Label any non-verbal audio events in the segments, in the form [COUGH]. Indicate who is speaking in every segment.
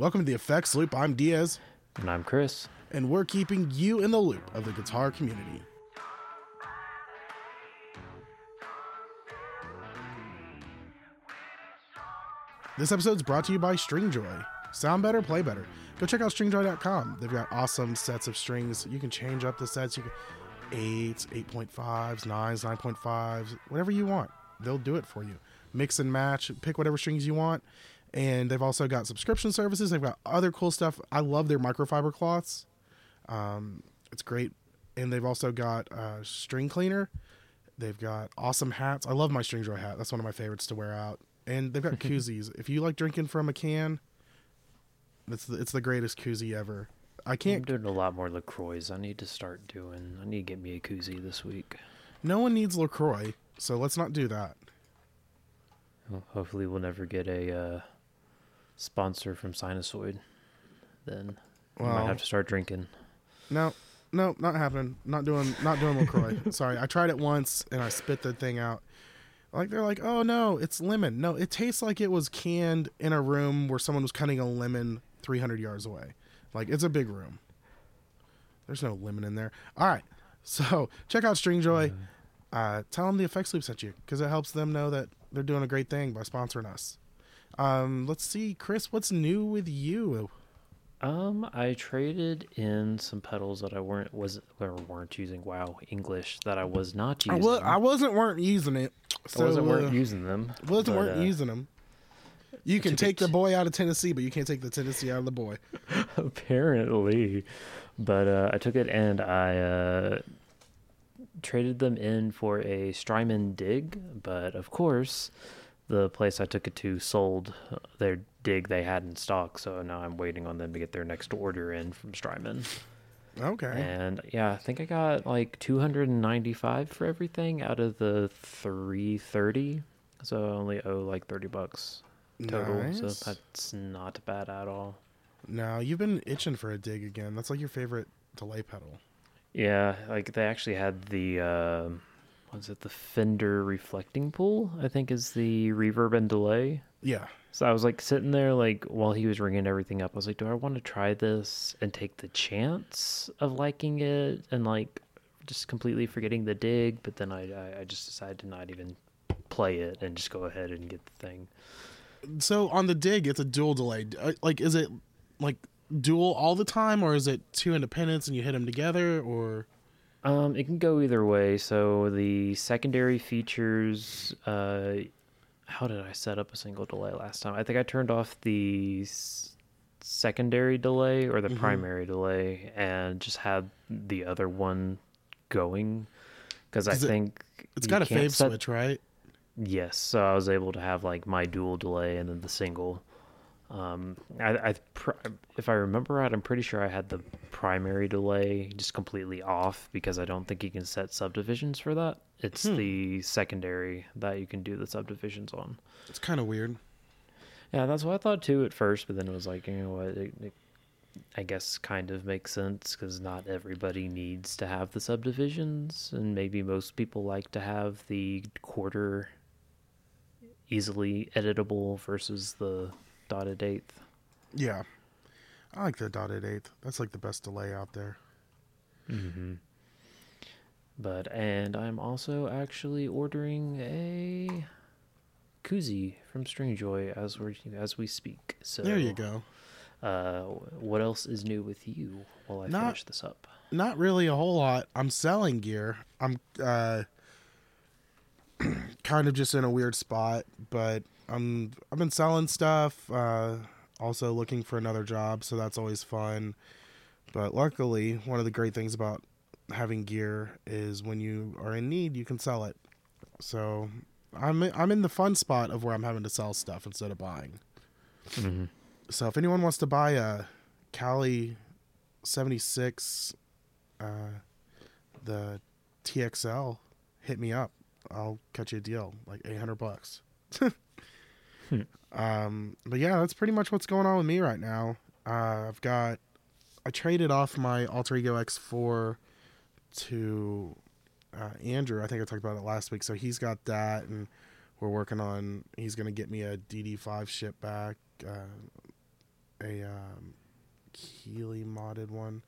Speaker 1: Welcome to the Effects Loop. I'm Diaz.
Speaker 2: And I'm Chris.
Speaker 1: And we're keeping you in the loop of the guitar community. This episode is brought to you by Stringjoy. Sound better, play better. Go check out stringjoy.com. They've got awesome sets of strings. You can change up the sets. You can eights, 8.5s, nines, 9.5s, whatever you want. They'll do it for you. Mix and match, pick whatever strings you want and they've also got subscription services. They've got other cool stuff. I love their microfiber cloths. Um, it's great, and they've also got uh, string cleaner. They've got awesome hats. I love my Stringjoy hat. That's one of my favorites to wear out. And they've got [LAUGHS] koozies. if you like drinking from a can, it's the, it's the greatest koozie ever. I can't. I'm
Speaker 2: doing a lot more Lacroix. I need to start doing. I need to get me a koozie this week.
Speaker 1: No one needs Lacroix, so let's not do that.
Speaker 2: Well, hopefully, we'll never get a uh, sponsor from Sinusoid, then well, I might have to start drinking.
Speaker 1: No, no, not happening. Not doing, not doing LaCroix. [LAUGHS] Sorry, I tried it once and I spit the thing out. Like they're like, oh no, it's lemon. No, it tastes like it was canned in a room where someone was cutting a lemon 300 yards away. Like it's a big room. There's no lemon in there. All right, [LAUGHS] so check out Stringjoy. Mm. Uh, tell them the effects loop sent you because it helps them know that they're doing a great thing by sponsoring us. Um, let's see, Chris, what's new with
Speaker 2: you? Um, I traded in some pedals that I weren't was or weren't using. Wow, English that I was not using. I, was,
Speaker 1: I wasn't weren't using it.
Speaker 2: So, I wasn't weren't uh, using them.
Speaker 1: Wasn't but, weren't uh, using them. You can take the boy out of Tennessee, but you can't take the Tennessee out of the boy.
Speaker 2: [LAUGHS] Apparently, but uh, I took it and I uh, traded them in for a Strymon Dig, but of course the place I took it to sold their dig they had in stock, so now I'm waiting on them to get their next order in from Strymon.
Speaker 1: Okay.
Speaker 2: And yeah, I think I got like 295 for everything out of the 330. So I only owe like 30 bucks total. Nice. So that's not bad at all.
Speaker 1: Now you've been itching for a dig again. That's like your favorite delay pedal.
Speaker 2: Yeah, like they actually had the uh, was it the Fender reflecting pool? I think is the reverb and delay.
Speaker 1: Yeah.
Speaker 2: So I was like sitting there, like while he was ringing everything up, I was like, do I want to try this and take the chance of liking it and like just completely forgetting the dig? But then I, I, just decided to not even play it and just go ahead and get the thing.
Speaker 1: So on the dig, it's a dual delay. Uh, like, is it like dual all the time, or is it two independents and you hit them together, or?
Speaker 2: Um, it can go either way. So the secondary features. Uh, how did I set up a single delay last time? I think I turned off the s- secondary delay or the mm-hmm. primary delay and just had the other one going because I it, think
Speaker 1: it's got a fave set... switch, right?
Speaker 2: Yes, so I was able to have like my dual delay and then the single. Um, I, I if I remember right, I'm pretty sure I had the primary delay just completely off because I don't think you can set subdivisions for that. It's hmm. the secondary that you can do the subdivisions on.
Speaker 1: It's kind of weird.
Speaker 2: Yeah, that's what I thought too at first, but then it was like, you know what? It, it, I guess kind of makes sense because not everybody needs to have the subdivisions, and maybe most people like to have the quarter easily editable versus the dotted eighth.
Speaker 1: Yeah, I like the dotted eighth. That's like the best delay out there. Mm-hmm.
Speaker 2: But and I'm also actually ordering a koozie from Stringjoy as we as we speak. So
Speaker 1: there you
Speaker 2: go. Uh, what else is new with you while I not, finish this up?
Speaker 1: Not really a whole lot. I'm selling gear. I'm uh, [CLEARS THROAT] kind of just in a weird spot, but I'm I've been selling stuff. Uh, also looking for another job, so that's always fun. But luckily, one of the great things about having gear is when you are in need, you can sell it. So I'm I'm in the fun spot of where I'm having to sell stuff instead of buying. Mm-hmm. So if anyone wants to buy a Cali 76 uh, the TXL, hit me up. I'll cut you a deal like 800 bucks. [LAUGHS] Hmm. Um, but yeah, that's pretty much what's going on with me right now. Uh, I've got I traded off my Alter Ego X4 to uh, Andrew. I think I talked about it last week. So he's got that, and we're working on. He's gonna get me a DD5 ship back, uh, a um, Keeley modded one.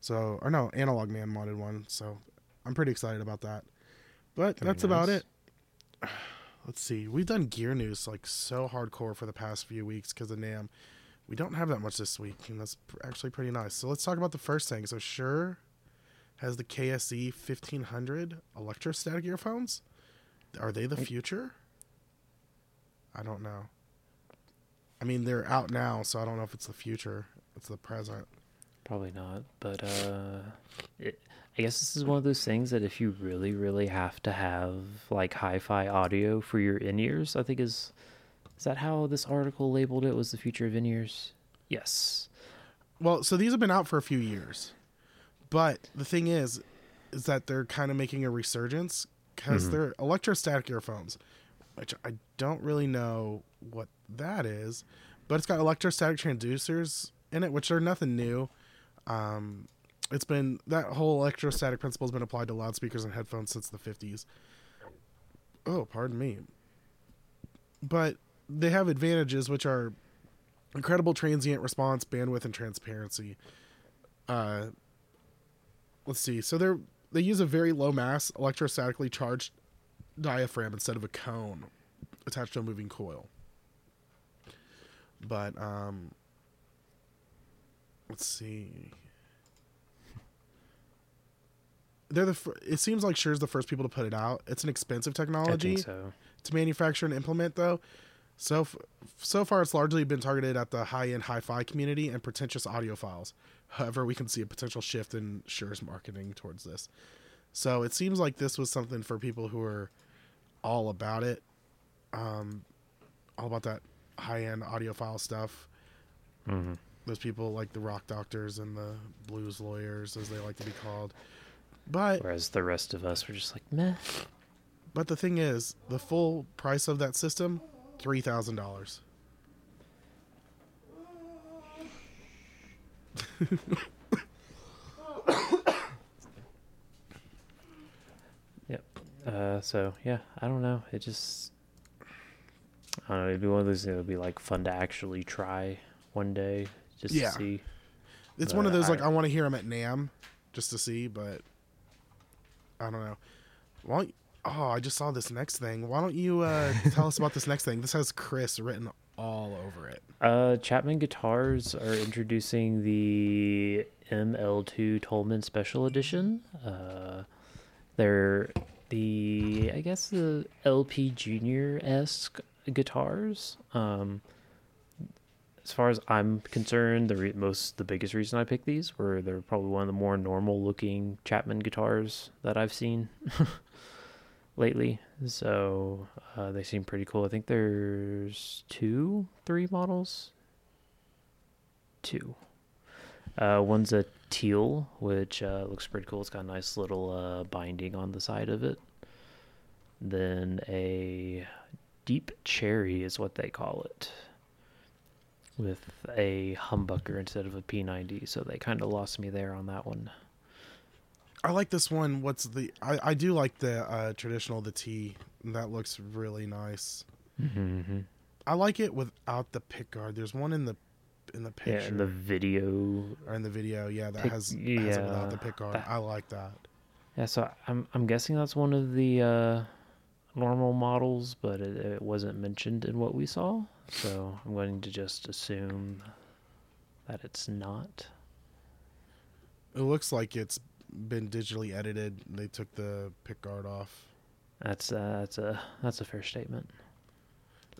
Speaker 1: So or no, Analog Man modded one. So I'm pretty excited about that. But Very that's nice. about it let's see. We've done gear news like so hardcore for the past few weeks because of NAMM. We don't have that much this week, and that's actually pretty nice. So let's talk about the first thing. So Shure has the KSE 1500 electrostatic earphones. Are they the future? I don't know. I mean, they're out now, so I don't know if it's the future. It's the present.
Speaker 2: Probably not, but uh, it, I guess this is one of those things that if you really, really have to have like hi-fi audio for your in-ears, I think is is that how this article labeled it was the future of in-ears? Yes.
Speaker 1: Well, so these have been out for a few years, but the thing is, is that they're kind of making a resurgence because mm-hmm. they're electrostatic earphones, which I don't really know what that is, but it's got electrostatic transducers in it, which are nothing new. Um, it's been that whole electrostatic principle has been applied to loudspeakers and headphones since the 50s. Oh, pardon me. But they have advantages, which are incredible transient response, bandwidth, and transparency. Uh, let's see. So they're they use a very low mass, electrostatically charged diaphragm instead of a cone attached to a moving coil. But um, Let's see. They're the. it seems like Shure's the first people to put it out. It's an expensive technology so. to manufacture and implement, though. So f- so far, it's largely been targeted at the high-end hi-fi community and pretentious audiophiles. However, we can see a potential shift in Shure's marketing towards this. So it seems like this was something for people who are all about it, um, all about that high-end audiophile stuff. Mm-hmm. Those people like the rock doctors and the blues lawyers, as they like to be called. But
Speaker 2: whereas the rest of us were just like meh.
Speaker 1: But the thing is, the full price of that system, three thousand dollars.
Speaker 2: yep. Uh, so yeah, I don't know. It just I don't know. It'd be one of those. It would be like fun to actually try one day just yeah. to see.
Speaker 1: It's but one of those I, like I want to hear him at NAMM just to see, but I don't know. Well, oh, I just saw this next thing. Why don't you uh, [LAUGHS] tell us about this next thing? This has Chris written all over it.
Speaker 2: Uh, Chapman Guitars are introducing the ML2 Tolman Special Edition. Uh, they're the I guess the LP Junior esque guitars. Um, as far as I'm concerned, the re- most the biggest reason I picked these were they're probably one of the more normal looking Chapman guitars that I've seen [LAUGHS] lately. So uh, they seem pretty cool. I think there's two, three models. Two. Uh, one's a teal, which uh, looks pretty cool. It's got a nice little uh, binding on the side of it. Then a deep cherry is what they call it with a humbucker instead of a P90, so they kind of lost me there on that one.
Speaker 1: I like this one. What's the? I, I do like the uh, traditional the T. That looks really nice. Mm-hmm. mm-hmm. I like it without the pick guard. There's one in the in the picture.
Speaker 2: Yeah, in the video.
Speaker 1: Or in the video, yeah, that pick, has, yeah, has without the pick guard. That, I like that.
Speaker 2: Yeah, so I'm I'm guessing that's one of the uh, normal models, but it, it wasn't mentioned in what we saw. So I'm going to just assume that it's not.
Speaker 1: It looks like it's been digitally edited. They took the pick guard off.
Speaker 2: That's uh, that's a that's a fair statement.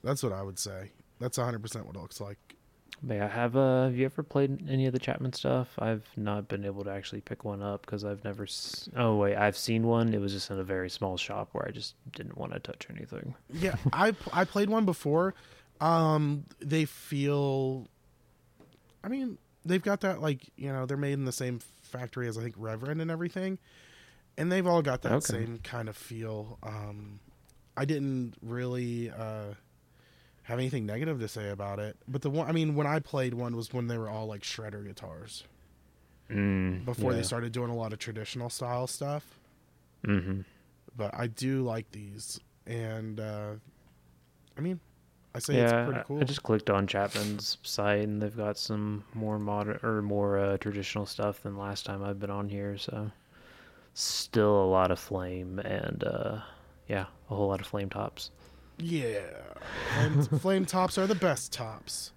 Speaker 1: That's what I would say. That's 100% what it looks like.
Speaker 2: May I have uh, have you ever played any of the Chapman stuff? I've not been able to actually pick one up because I've never. S- oh wait, I've seen one. It was just in a very small shop where I just didn't want to touch anything.
Speaker 1: Yeah, I I played one before. Um, they feel. I mean, they've got that like you know they're made in the same factory as I think Reverend and everything, and they've all got that okay. same kind of feel. Um, I didn't really. Uh, have anything negative to say about it. But the one, I mean, when I played one was when they were all like shredder guitars. Mm, before yeah. they started doing a lot of traditional style stuff. Mm-hmm. But I do like these, and uh, I mean, I say yeah, it's pretty cool. I
Speaker 2: just clicked on Chapman's site, and they've got some more modern or more uh, traditional stuff than last time I've been on here. So, still a lot of flame, and uh, yeah, a whole lot of flame tops.
Speaker 1: Yeah. Flame, [LAUGHS] flame tops are the best tops.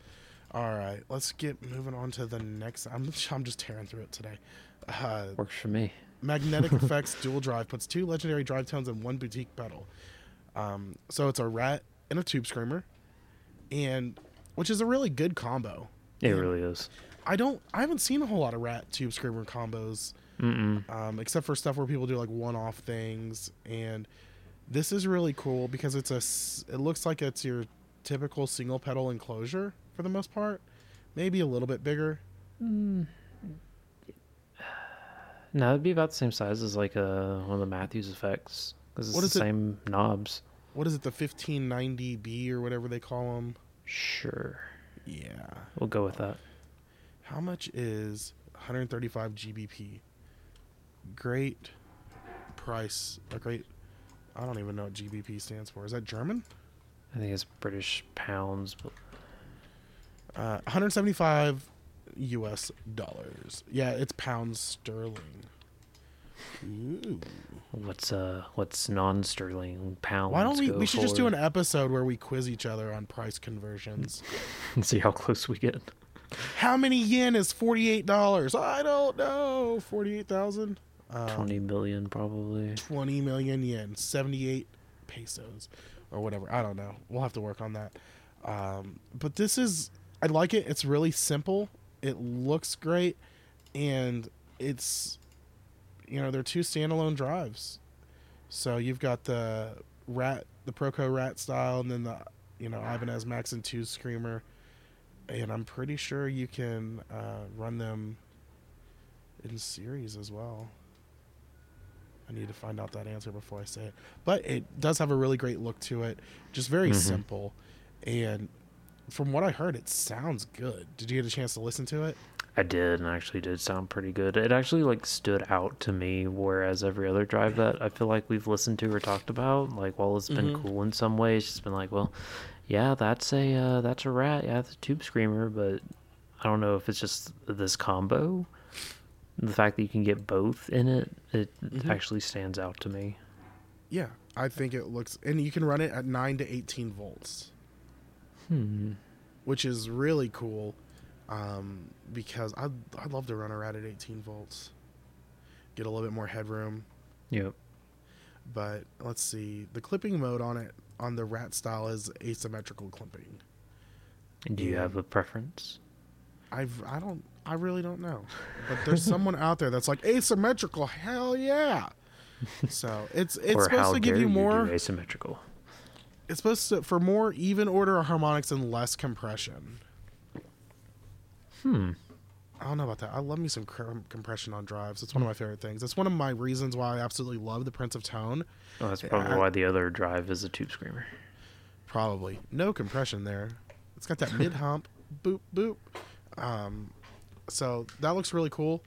Speaker 1: All right, let's get moving on to the next. I'm, [LAUGHS] I'm just tearing through it today.
Speaker 2: Uh, Works for me.
Speaker 1: Magnetic [LAUGHS] Effects Dual Drive puts two legendary drive tones in one boutique pedal. Um, so it's a rat and a tube screamer, and which is a really good combo.
Speaker 2: It and really is.
Speaker 1: I don't. I haven't seen a whole lot of rat tube screamer combos, um, except for stuff where people do like one off things and this is really cool because it's a. It looks like it's your typical single pedal enclosure for the most part, maybe a little bit bigger. Mm.
Speaker 2: No, it'd be about the same size as like a, uh, one of the Matthews effects because it's what is the it? same knobs.
Speaker 1: What is it? The fifteen ninety B or whatever they call them.
Speaker 2: Sure.
Speaker 1: Yeah.
Speaker 2: We'll go with that.
Speaker 1: How much is 135 GBP? Great price. A great I don't even know what GBP stands for. Is that German?
Speaker 2: I think it's British pounds.
Speaker 1: Uh, 175 U.S. dollars. Yeah, it's pounds sterling.
Speaker 2: Ooh. What's uh what's non sterling pounds?
Speaker 1: Why don't we we should forward? just do an episode where we quiz each other on price conversions.
Speaker 2: and [LAUGHS] see how close we get.
Speaker 1: How many yen is forty eight dollars? I don't know. Forty eight thousand?
Speaker 2: Um, 20 million probably.
Speaker 1: 20 million yen, 78 pesos or whatever. I don't know. We'll have to work on that. Um, but this is, I like it. It's really simple. It looks great. And it's, you know, they're two standalone drives. So you've got the rat, the Proco rat style, and then the, you know, Ibanez Maxon Tube Screamer. And I'm pretty sure you can uh, run them in series as well. I need to find out that answer before I say it. But it does have a really great look to it, just very mm-hmm. simple. And from what I heard, it sounds good. Did you get a chance to listen to it?
Speaker 2: I did, and actually did sound pretty good. It actually like stood out to me, whereas every other drive that I feel like we've listened to or talked about, like while it's been mm-hmm. cool in some ways, it's been like, well, yeah, that's a uh, that's a rat, yeah, the a tube screamer, but I don't know if it's just this combo the fact that you can get both in it, it mm-hmm. actually stands out to me.
Speaker 1: Yeah, I think it looks, and you can run it at nine to eighteen volts, hmm. which is really cool, um, because I I love to run a rat at eighteen volts, get a little bit more headroom.
Speaker 2: Yep.
Speaker 1: But let's see, the clipping mode on it on the rat style is asymmetrical clipping.
Speaker 2: Do you have a preference?
Speaker 1: I've I don't I really don't know, but there's someone out there that's like asymmetrical. Hell yeah! So it's it's or supposed to give you more you
Speaker 2: asymmetrical.
Speaker 1: It's supposed to for more even order of harmonics and less compression. Hmm. I don't know about that. I love me some compression on drives. It's one of my favorite things. It's one of my reasons why I absolutely love the Prince of Tone.
Speaker 2: Oh, that's probably I, why the other drive is a tube screamer.
Speaker 1: Probably no compression there. It's got that mid hump, boop boop. Um, so that looks really cool.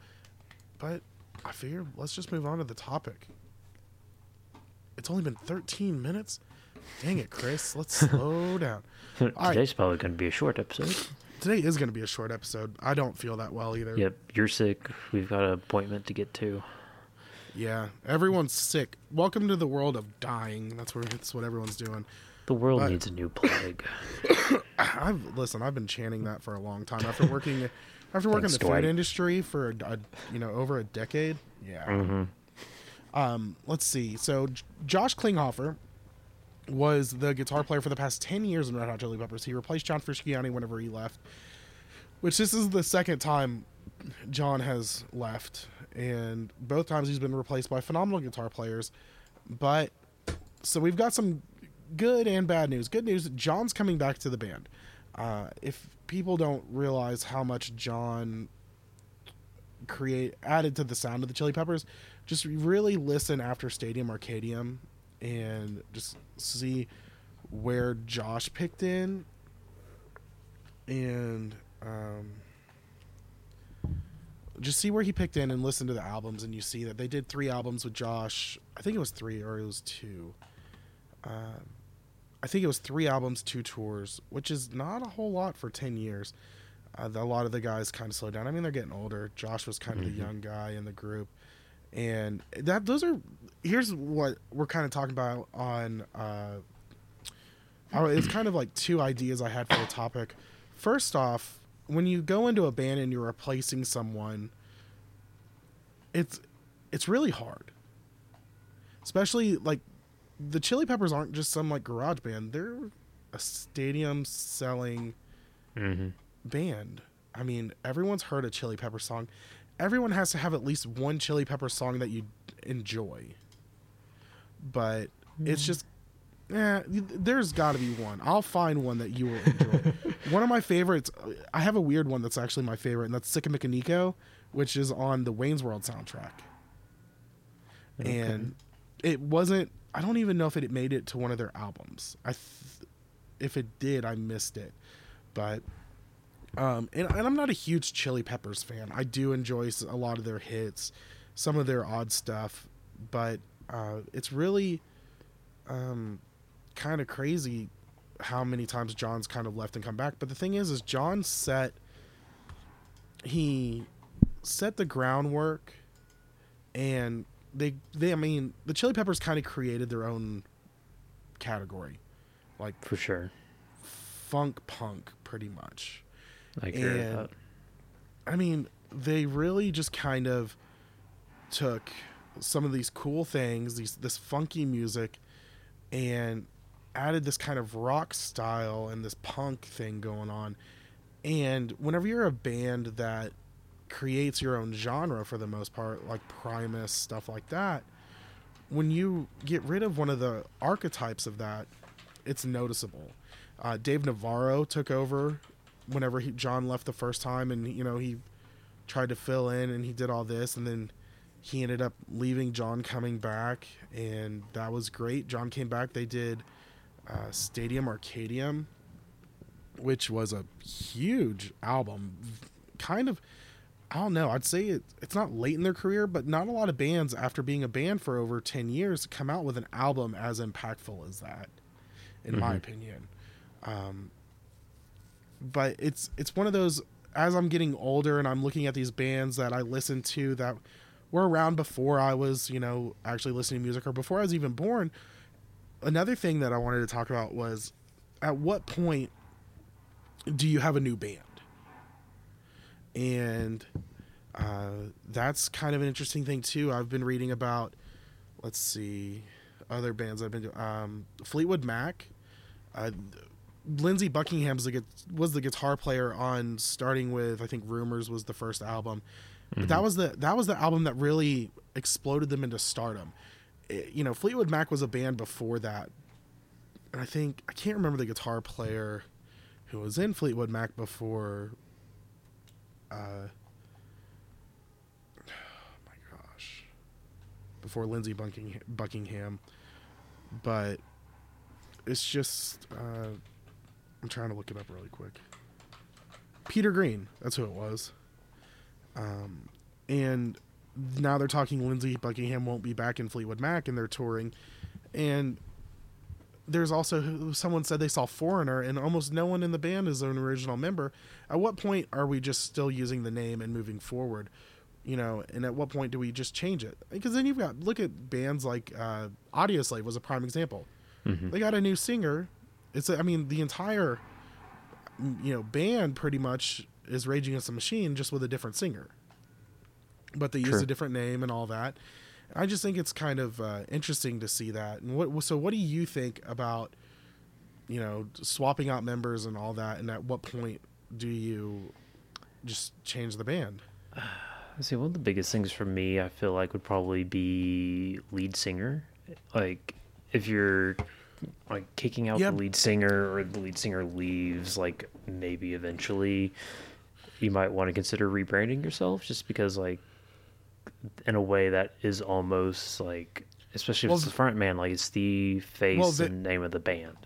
Speaker 1: But I figure let's just move on to the topic. It's only been 13 minutes. Dang it, Chris. Let's [LAUGHS] slow down.
Speaker 2: [LAUGHS] Today's right. probably going to be a short episode.
Speaker 1: Today is going to be a short episode. I don't feel that well either.
Speaker 2: Yep, you're sick. We've got an appointment to get to.
Speaker 1: Yeah, everyone's sick. Welcome to the world of dying. That's what that's what everyone's doing.
Speaker 2: The world but, needs a new plague. [COUGHS]
Speaker 1: [COUGHS] I've listen. I've been chanting that for a long time. After working [LAUGHS] After working Thanks, in the Dwight. food industry for a, you know over a decade, yeah. Mm-hmm. Um, let's see. So J- Josh Klinghoffer was the guitar player for the past ten years in Red Hot Chili Peppers. He replaced John Frusciante whenever he left, which this is the second time John has left, and both times he's been replaced by phenomenal guitar players. But so we've got some good and bad news. Good news: John's coming back to the band. Uh, if people don't realize how much John create added to the sound of the Chili Peppers, just really listen after Stadium Arcadium and just see where Josh picked in and um, just see where he picked in and listen to the albums and you see that they did three albums with Josh. I think it was three or it was two. Um, I think it was three albums, two tours, which is not a whole lot for ten years. Uh, the, a lot of the guys kind of slowed down. I mean, they're getting older. Josh was kind of mm-hmm. the young guy in the group, and that those are. Here's what we're kind of talking about on. Uh, it's kind of like two ideas I had for the topic. First off, when you go into a band and you're replacing someone, it's it's really hard especially like the Chili Peppers aren't just some like garage band. They're a stadium selling mm-hmm. band. I mean, everyone's heard a Chili Pepper song. Everyone has to have at least one Chili Pepper song that you enjoy. But mm it's hmm. just, yeah. there's got to be one. I'll find one that you will enjoy. [LAUGHS] one of my favorites, I have a weird one that's actually my favorite, and that's Sikamikanico, which is on the Wayne's World soundtrack. Okay. And it wasn't I don't even know if it made it to one of their albums. I, th- if it did, I missed it. But, um, and, and I'm not a huge Chili Peppers fan. I do enjoy a lot of their hits, some of their odd stuff, but uh, it's really, um, kind of crazy how many times John's kind of left and come back. But the thing is, is John set he set the groundwork and they they I mean the Chili Peppers kind of created their own category, like
Speaker 2: for sure,
Speaker 1: funk punk pretty much.
Speaker 2: I agree and, that. I
Speaker 1: mean, they really just kind of took some of these cool things, these this funky music, and added this kind of rock style and this punk thing going on. And whenever you're a band that creates your own genre for the most part, like Primus, stuff like that. When you get rid of one of the archetypes of that, it's noticeable. Uh, Dave Navarro took over whenever he, John left the first time, and you know he tried to fill in, and he did all this, and then he ended up leaving. John coming back, and that was great. John came back. They did uh, Stadium Arcadium, which was a huge album. Kind of, I don't know. I'd say it, it's not late in their career, but not a lot of bands after being a band for over 10 years come out with an album as impactful as that, in mm-hmm. my opinion. Um, but it's it's one of those as I'm getting older and I'm looking at these bands that I listen to that were around before I was, you know, actually listening to music or before I was even born. Another thing that I wanted to talk about was at what point do you have a new band? and uh, that's kind of an interesting thing too. I've been reading about, let's see, other bands I've been to. Um, Fleetwood Mac. Uh, Lindsey Buckingham was the guitar player on starting with I think Rumors was the first album, mm-hmm. but that mm-hmm. was the that was the album that really exploded them into stardom. It, eh, you know, Fleetwood Mac was a band before that, and I think I can't remember the guitar player who was in Fleetwood Mac before oh [SIGHS] my gosh, before Lindsey Buckingham, but it's just uh, I'm trying to look it up really quick. Peter Green, that's who it was. Um, and now they're talking Lindsey Buckingham won't be back in Fleetwood Mac, and they're touring, and there's also someone said they saw Foreigner, and almost no one in the band is an original member. At what point are we just still using the name and moving forward? You know, and at what point do we just change it? Because then you've got look at bands like uh, Audioslave was a prime example. Mm-hmm. They got a new singer. It's I mean the entire you know band pretty much is Raging Against the Machine just with a different singer, but they True. a different name and all that. I just think it's kind of uh, interesting to see that. And what so what do you think about you know swapping out members and all that? And at what point do you just change the band? let
Speaker 2: [SIGHS] see, one of the biggest things for me, I feel like, would probably be lead singer. Like, if you're like kicking out yep. the lead singer or the lead singer leaves, like maybe eventually you might want to consider rebranding yourself just because like in a way that is almost like, especially if well, it's the front man, like it's the face well, the, and name of the band,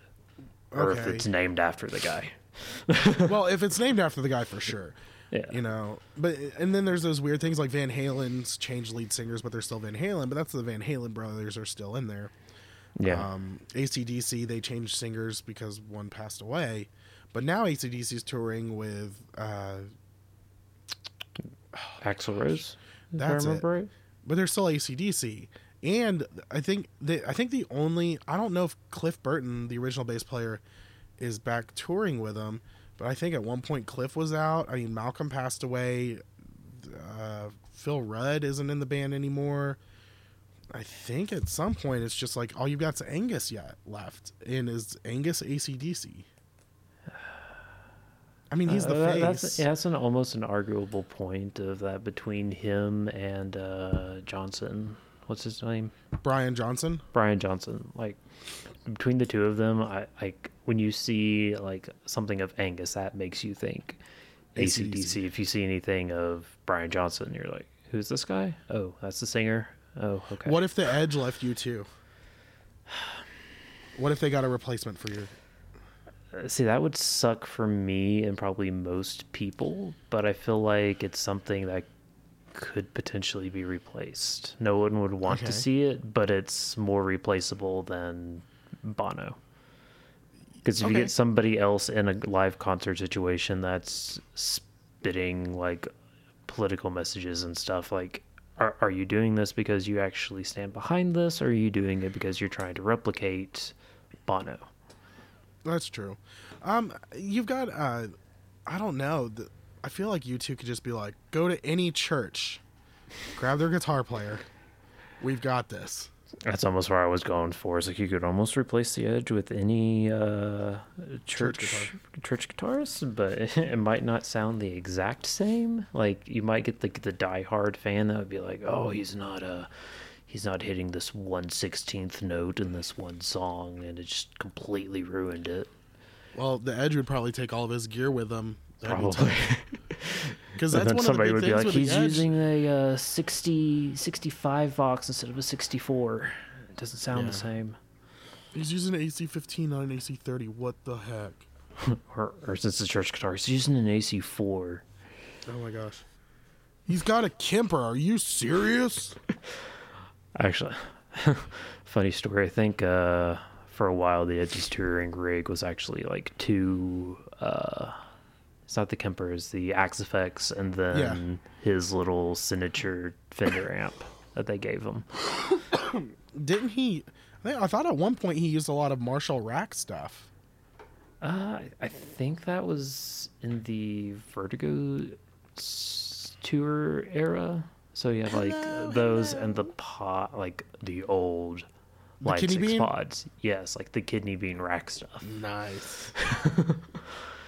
Speaker 2: or if it's named after the guy.
Speaker 1: [LAUGHS] well, if it's named after the guy, for sure. Yeah. You know, but and then there's those weird things like Van Halen's changed lead singers, but they're still Van Halen. But that's the Van Halen brothers are still in there. Yeah. Um, ACDC they changed singers because one passed away, but now ACDC is touring with uh,
Speaker 2: Axl Rose.
Speaker 1: That's it. Right. But they're still ACDC. And I think the I think the only I don't know if Cliff Burton, the original bass player, is back touring with them. But I think at one point Cliff was out. I mean, Malcolm passed away. Uh, Phil Rudd isn't in the band anymore. I think at some point it's just like all oh, you've got's Angus yet left, and is Angus ACDC? I mean, he's the uh, face.
Speaker 2: That's, that's, an almost an arguable point of that between him and uh, Johnson. What's his name?
Speaker 1: Brian Johnson.
Speaker 2: Brian Johnson. Like between the two of them, I like when you see like something of Angus, that makes you think ACDC. ACDC. If you see anything of Brian Johnson, you're like, who's this guy? Oh, that's the singer. Oh, okay.
Speaker 1: What if the Edge left U2? [SIGHS] What if they got a replacement for your
Speaker 2: see that would suck for me and probably most people but i feel like it's something that could potentially be replaced no one would want okay. to see it but it's more replaceable than bono because if okay. you get somebody else in a live concert situation that's spitting like political messages and stuff like are, are you doing this because you actually stand behind this or are you doing it because you're trying to replicate bono
Speaker 1: that's true. Um, you've got uh, I don't know. The, I feel like U2 could just be like, go to any church, grab their guitar player. We've got this.
Speaker 2: That's almost where I was going for. It's like you could almost replace the edge with any uh, church church, guitar. church guitarist, but [LAUGHS] it might not sound the exact same. Like you might get the the diehard fan that would be like, "Oh, he's not a." he's not hitting this 116th note in this one song and it just completely ruined it
Speaker 1: well the edge would probably take all of his gear with him probably because [LAUGHS] that's one somebody of the would be like
Speaker 2: he's using a uh, 60 65 vox instead of a 64 it doesn't sound yeah. the same
Speaker 1: he's using an ac15 not an ac30 what the heck
Speaker 2: [LAUGHS] or, or since the church guitar he's using an
Speaker 1: ac4 oh my gosh he's got a kemper are you serious [LAUGHS]
Speaker 2: Actually, [LAUGHS] funny story. I think uh, for a while the Edge's touring rig was actually like two. Uh, it's not the Kempers, the Axe-Fx, and then yeah. his little signature Fender amp that they gave him.
Speaker 1: [COUGHS] Didn't he? I thought at one point he used a lot of Marshall Rack stuff.
Speaker 2: Uh, I think that was in the Vertigo tour era. So you have like hello, those hello. and the pot, like the old the six pods. Yes, like the kidney bean rack stuff.
Speaker 1: Nice. [LAUGHS]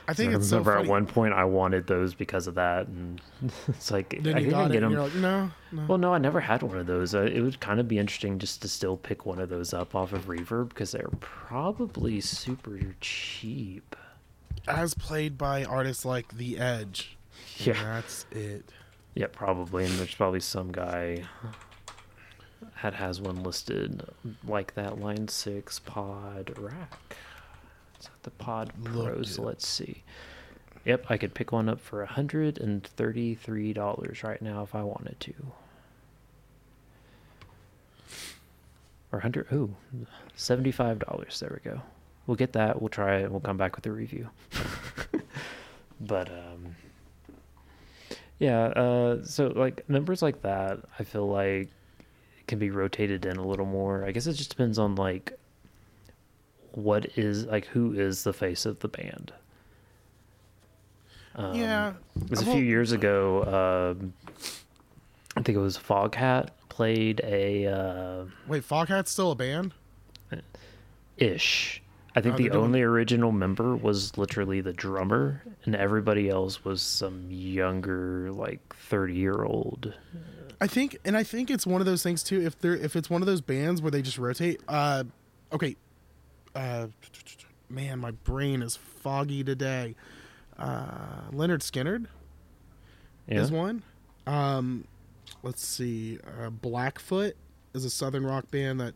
Speaker 2: I think I it's remember so at one point I wanted those because of that, and it's like [LAUGHS] then I didn't get them. Like, no, no, Well, no, I never had one of those. Uh, it would kind of be interesting just to still pick one of those up off of Reverb because they're probably super cheap.
Speaker 1: As played by artists like The Edge. Yeah, that's it.
Speaker 2: Yeah, probably. And there's probably some guy that has one listed like that line six pod rack. Is that the pod pros? Let's see. Yep, I could pick one up for hundred and thirty-three dollars right now if I wanted to. Or hundred ooh, seventy-five dollars. There we go. We'll get that. We'll try it. We'll come back with a review. [LAUGHS] but um yeah, uh, so like members like that, I feel like can be rotated in a little more. I guess it just depends on like what is like who is the face of the band. Um, yeah, it was a few years ago. Uh, I think it was Foghat played a. Uh,
Speaker 1: Wait, Foghat's still a band?
Speaker 2: Ish. I think oh, the only original member was literally the drummer, and everybody else was some younger, like thirty year old.
Speaker 1: I think, and I think it's one of those things too. If they're if it's one of those bands where they just rotate, uh, okay, uh, man, my brain is foggy today. Uh, Lynyrd Skynyrd yeah. is one. Um, let's see, uh, Blackfoot is a southern rock band that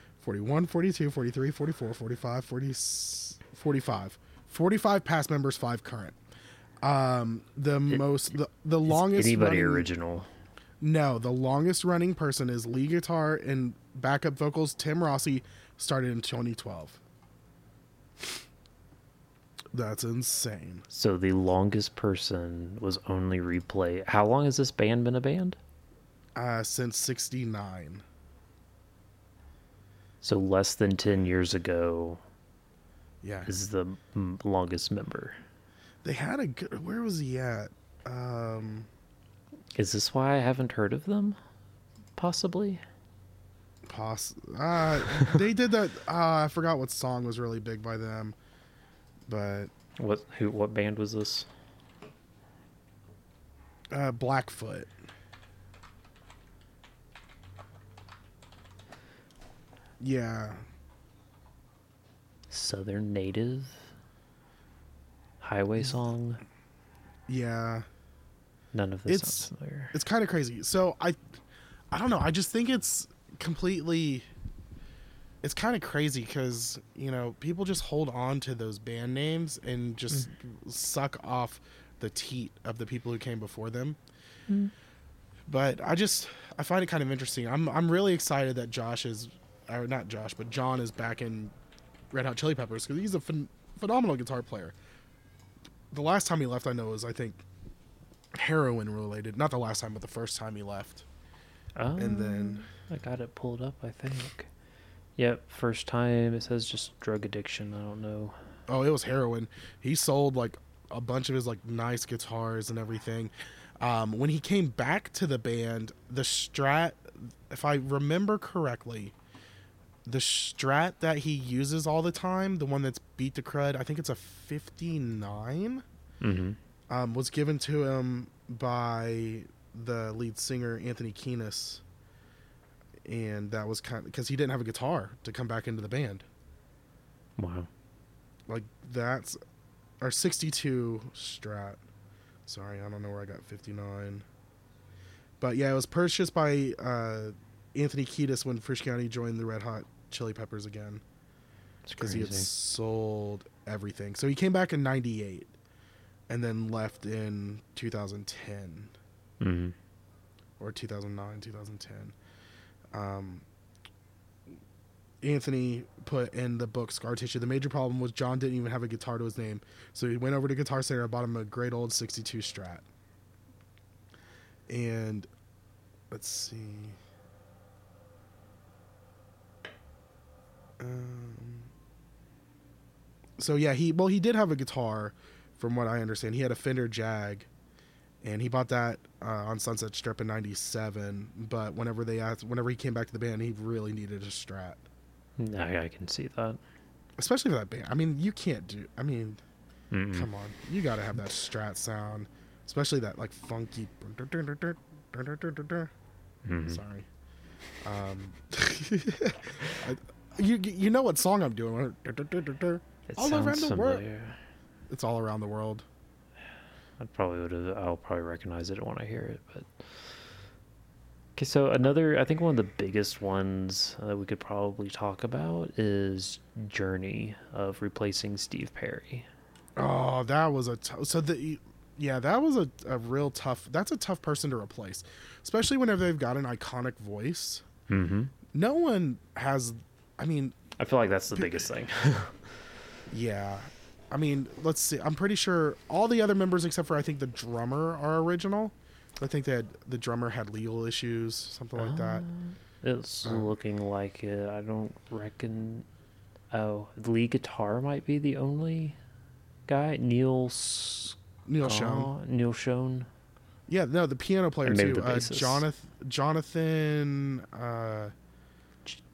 Speaker 1: 41, 42, 43, 44, 45, 40, 45. 45 past members, five current. Um, the it, most, the, the longest.
Speaker 2: Anybody running, original?
Speaker 1: No, the longest running person is lead guitar and backup vocals Tim Rossi, started in 2012. That's insane.
Speaker 2: So the longest person was only replay. How long has this band been a band?
Speaker 1: Uh, since 69.
Speaker 2: So less than 10 years ago yeah. is the longest member.
Speaker 1: They had a good, where was he at? Um,
Speaker 2: is this why I haven't heard of them? Possibly.
Speaker 1: Poss- uh, they did that. [LAUGHS] Uh, I forgot what song was really big by them, but
Speaker 2: what who what band was this?
Speaker 1: Uh, Blackfoot. Yeah.
Speaker 2: Southern native highway song.
Speaker 1: Yeah.
Speaker 2: None of this it's, sounds
Speaker 1: familiar. It's kind of crazy. So I, I don't know. I just think it's completely. It's kind of crazy because you know people just hold on to those band names and just mm. suck off the teat of the people who came before them. Mm. But I just I find it kind of interesting. I'm I'm really excited that Josh is or not Josh, but John is back in Red Hot Chili Peppers because he's a phen- phenomenal guitar player. The last time he left, I know, was I think heroin related. Not the last time, but the first time he left.
Speaker 2: Oh, and then I got it pulled up. I think. Yep, first time it says just drug addiction. I don't know.
Speaker 1: Oh, it was heroin. He sold like a bunch of his like nice guitars and everything. Um, when he came back to the band, the Strat, if I remember correctly, the strat that he uses all the time, the one that's beat the crud, I think it's a 59, mm-hmm. um, was given to him by the lead singer, Anthony Kiedis. And that was kind of because he didn't have a guitar to come back into the band.
Speaker 2: Wow.
Speaker 1: Like that's our 62 strat. Sorry, I don't know where I got 59. But yeah, it was purchased by uh, Anthony Kiedis when Frusciante joined the Red Hot Chili Peppers again because he had sold everything. So he came back in '98 and then left in 2010 mm-hmm. or 2009, 2010. Um, Anthony put in the book Scar Tissue. The major problem was John didn't even have a guitar to his name, so he went over to Guitar Center and bought him a great old 62 Strat. And let's see. Um, so yeah, he well he did have a guitar, from what I understand. He had a Fender Jag, and he bought that uh, on Sunset Strip in '97. But whenever they asked, whenever he came back to the band, he really needed a Strat.
Speaker 2: I, I can see that.
Speaker 1: Especially for that band. I mean, you can't do. I mean, Mm-mm. come on, you got to have that Strat sound, especially that like funky. Mm-hmm. Sorry. Um, [LAUGHS] I, you you know what song I'm doing? It all around the world. It's all around the world.
Speaker 2: I probably would have. I'll probably recognize it when I hear it. But okay, so another. I think one of the biggest ones that we could probably talk about is Journey of replacing Steve Perry.
Speaker 1: Oh, that was a t- so the yeah that was a, a real tough. That's a tough person to replace, especially whenever they've got an iconic voice. Mm-hmm. No one has I mean,
Speaker 2: I feel like that's the biggest thing. [LAUGHS]
Speaker 1: yeah. I mean, let's see. I'm pretty sure all the other members except for I think the drummer are original. I think that the drummer had legal issues, something like that.
Speaker 2: Oh, it's um, looking like it. I don't reckon. Oh, the lead guitar might be the only guy. Neil.
Speaker 1: Neil uh-huh. Schoen.
Speaker 2: Neal Schon.
Speaker 1: Yeah, no, the piano player too. Uh, Jonathan. Jonathan. Uh,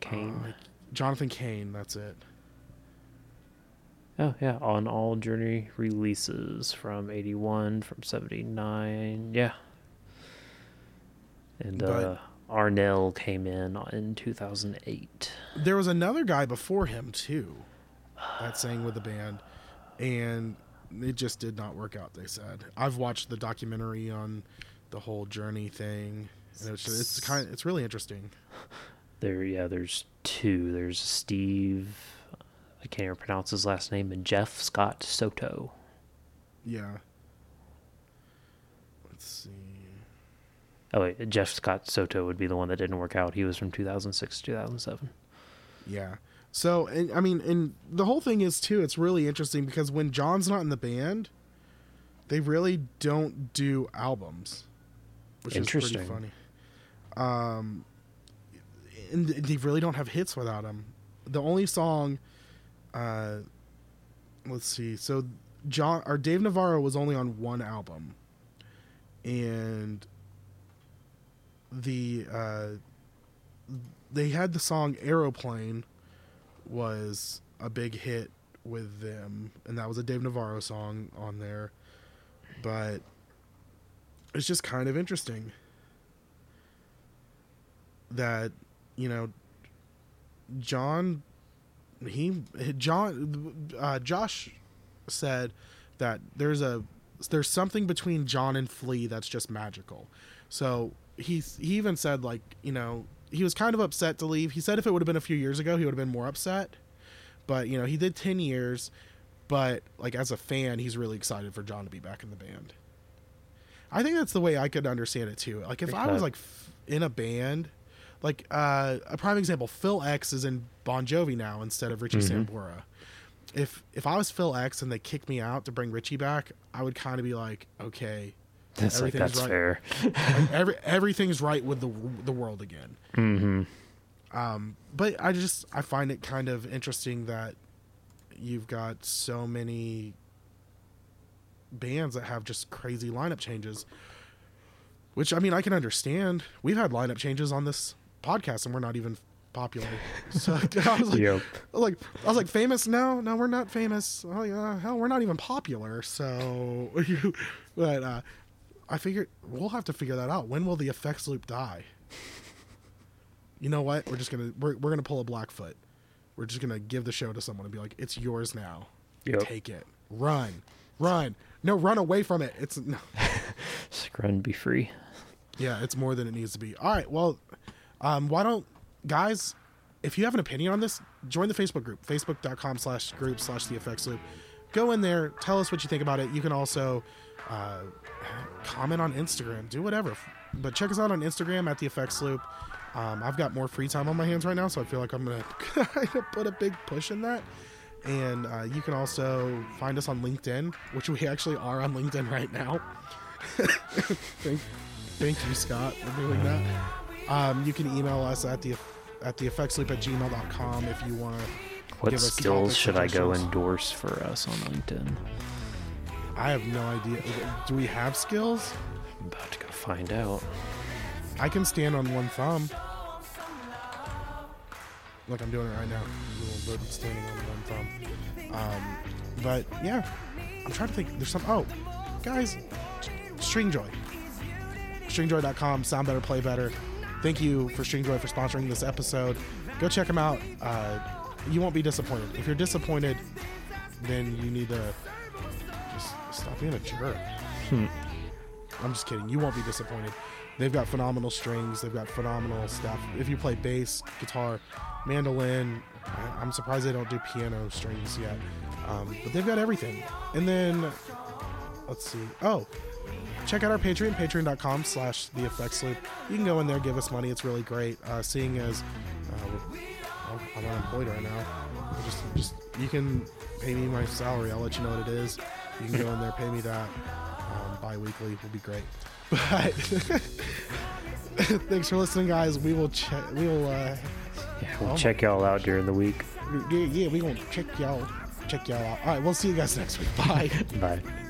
Speaker 1: Cain. Uh, Jonathan Cain, that's it.
Speaker 2: Oh yeah, on all Journey releases from eighty one, from seventy nine, yeah. And but uh, Arnel came in in two thousand eight.
Speaker 1: There was another guy before him too, that sang with the band, and it just did not work out. They said I've watched the documentary on the whole Journey thing. And it's, it's kind of, it's really interesting. [LAUGHS]
Speaker 2: There, yeah, there's two. There's Steve, I can't even pronounce his last name, and Jeff Scott Soto.
Speaker 1: Yeah. Let's see.
Speaker 2: Oh wait, Jeff Scott Soto would be the one that didn't work out. He was from 2006 to 2007.
Speaker 1: Yeah. So, and I mean, and the whole thing is too. It's really interesting because when John's not in the band, they really don't do albums, which is pretty funny. Um, and they really don't have hits without him. The only song, uh, let's see, so John or Dave Navarro was only on one album, and the uh, they had the song Aeroplane was a big hit with them, and that was a Dave Navarro song on there, but it's just kind of interesting that you know, John, he John uh, Josh said that there's a there's something between John and Flea that's just magical. So he he even said like you know he was kind of upset to leave. He said if it would have been a few years ago, he would have been more upset. But you know he did ten years, but like as a fan, he's really excited for John to be back in the band. I think that's the way I could understand it too. Like if because. I was like in a band like uh, a prime example, Phil X is in Bon Jovi now instead of Richie mm-hmm. Sambora. If if I was Phil X and they kicked me out to bring Richie back, I would kind of be like, okay,
Speaker 2: that's everything's like, that's right. fair. like, [LAUGHS]
Speaker 1: every everything's right with the the world again. Mm-hmm. Um, but I just I find it kind of interesting that you've got so many bands that have just crazy lineup changes. Which I mean, I can understand. We've had lineup changes on this podcast and we're not even popular. So [LAUGHS] I was like, yep. like, I was like, famous? No, no, we're not famous. Oh hell, we're not even popular. So, [LAUGHS] but uh, I figured we'll have to figure that out. When will the effects loop die? You know what? We're just gonna we're we're gonna pull a Blackfoot. We're just gonna give the show to someone and be like, it's yours now. Yep. Take it. Run, run. No, run away from it. It's no. [LAUGHS] Just
Speaker 2: run, be free.
Speaker 1: Yeah, it's more than it needs to be. All right, well um, why don't guys, if you have an opinion on this, join the Facebook group, facebook.com slash group slash the effects loop. Go in there, tell us what you think about it. You can also uh, comment on Instagram, do whatever. But check us out on Instagram at the effects loop. Um, I've got more free time on my hands right now, so I feel like I'm going [LAUGHS] to put a big push in that. And uh, you can also find us on LinkedIn, which we actually are on LinkedIn right now. [LAUGHS] thank, thank you, Scott, for doing that. Um, you can email us at the at the effectsloop at gmail.com if you want
Speaker 2: What skills should I go endorse for us on LinkedIn?
Speaker 1: I have no idea. Do we have skills?
Speaker 2: I'm about to go find out.
Speaker 1: I can stand on one thumb. Like I'm doing it right now. standing on one thumb. Um, but yeah, I'm trying to think. There's some. Oh, guys, Stringjoy. Stringjoy.com. Sound better, play better. Thank you for Stringjoy for sponsoring this episode. Go check them out. Uh, you won't be disappointed. If you're disappointed, then you need to just stop being a jerk. Hmm. I'm just kidding. You won't be disappointed. They've got phenomenal strings. They've got phenomenal stuff. If you play bass, guitar, mandolin, I'm surprised they don't do piano strings yet. Um, but they've got everything. And then, let's see. Oh, check out our Patreon, patreon.com slash the effects loop. You can go in there, give us money. It's really great. Uh, seeing as uh, I'm unemployed right now, just, just you can pay me my salary. I'll let you know what it is. You can go in there, pay me that um, bi weekly. will be great. [LAUGHS] But [LAUGHS] thanks for listening, guys. We will check. We will. Uh, yeah,
Speaker 2: we'll oh. check y'all out during the week.
Speaker 1: Yeah, yeah, we will check y'all, check y'all out. All right, we'll see you guys next week. Bye.
Speaker 2: [LAUGHS] Bye.